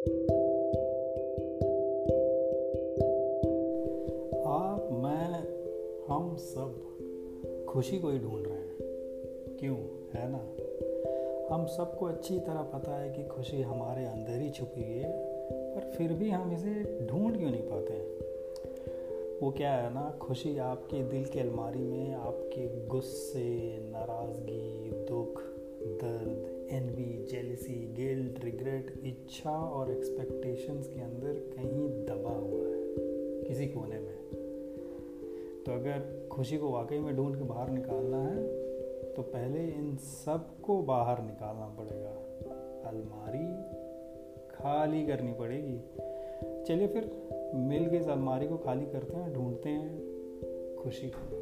आप मैं, हम सब खुशी को ही ढूंढ रहे हैं। क्यों? है ना? हम सबको अच्छी तरह पता है कि खुशी हमारे अंदर ही छुपी हुई है, पर फिर भी हम इसे ढूंढ क्यों नहीं पाते हैं? वो क्या है ना, खुशी आपके दिल की अलमारी में, आपके गुस्से, नाराज़गी, दुख रिग्रेट इच्छा और एक्सपेक्टेशंस के अंदर कहीं दबा हुआ है, किसी कोने में। तो अगर खुशी को वाकई में ढूंढ के बाहर निकालना है तो पहले इन सबको बाहर निकालना पड़ेगा। अलमारी खाली करनी पड़ेगी। चलिए फिर मिल के इस अलमारी को खाली करते हैं, ढूंढते हैं खुशी को।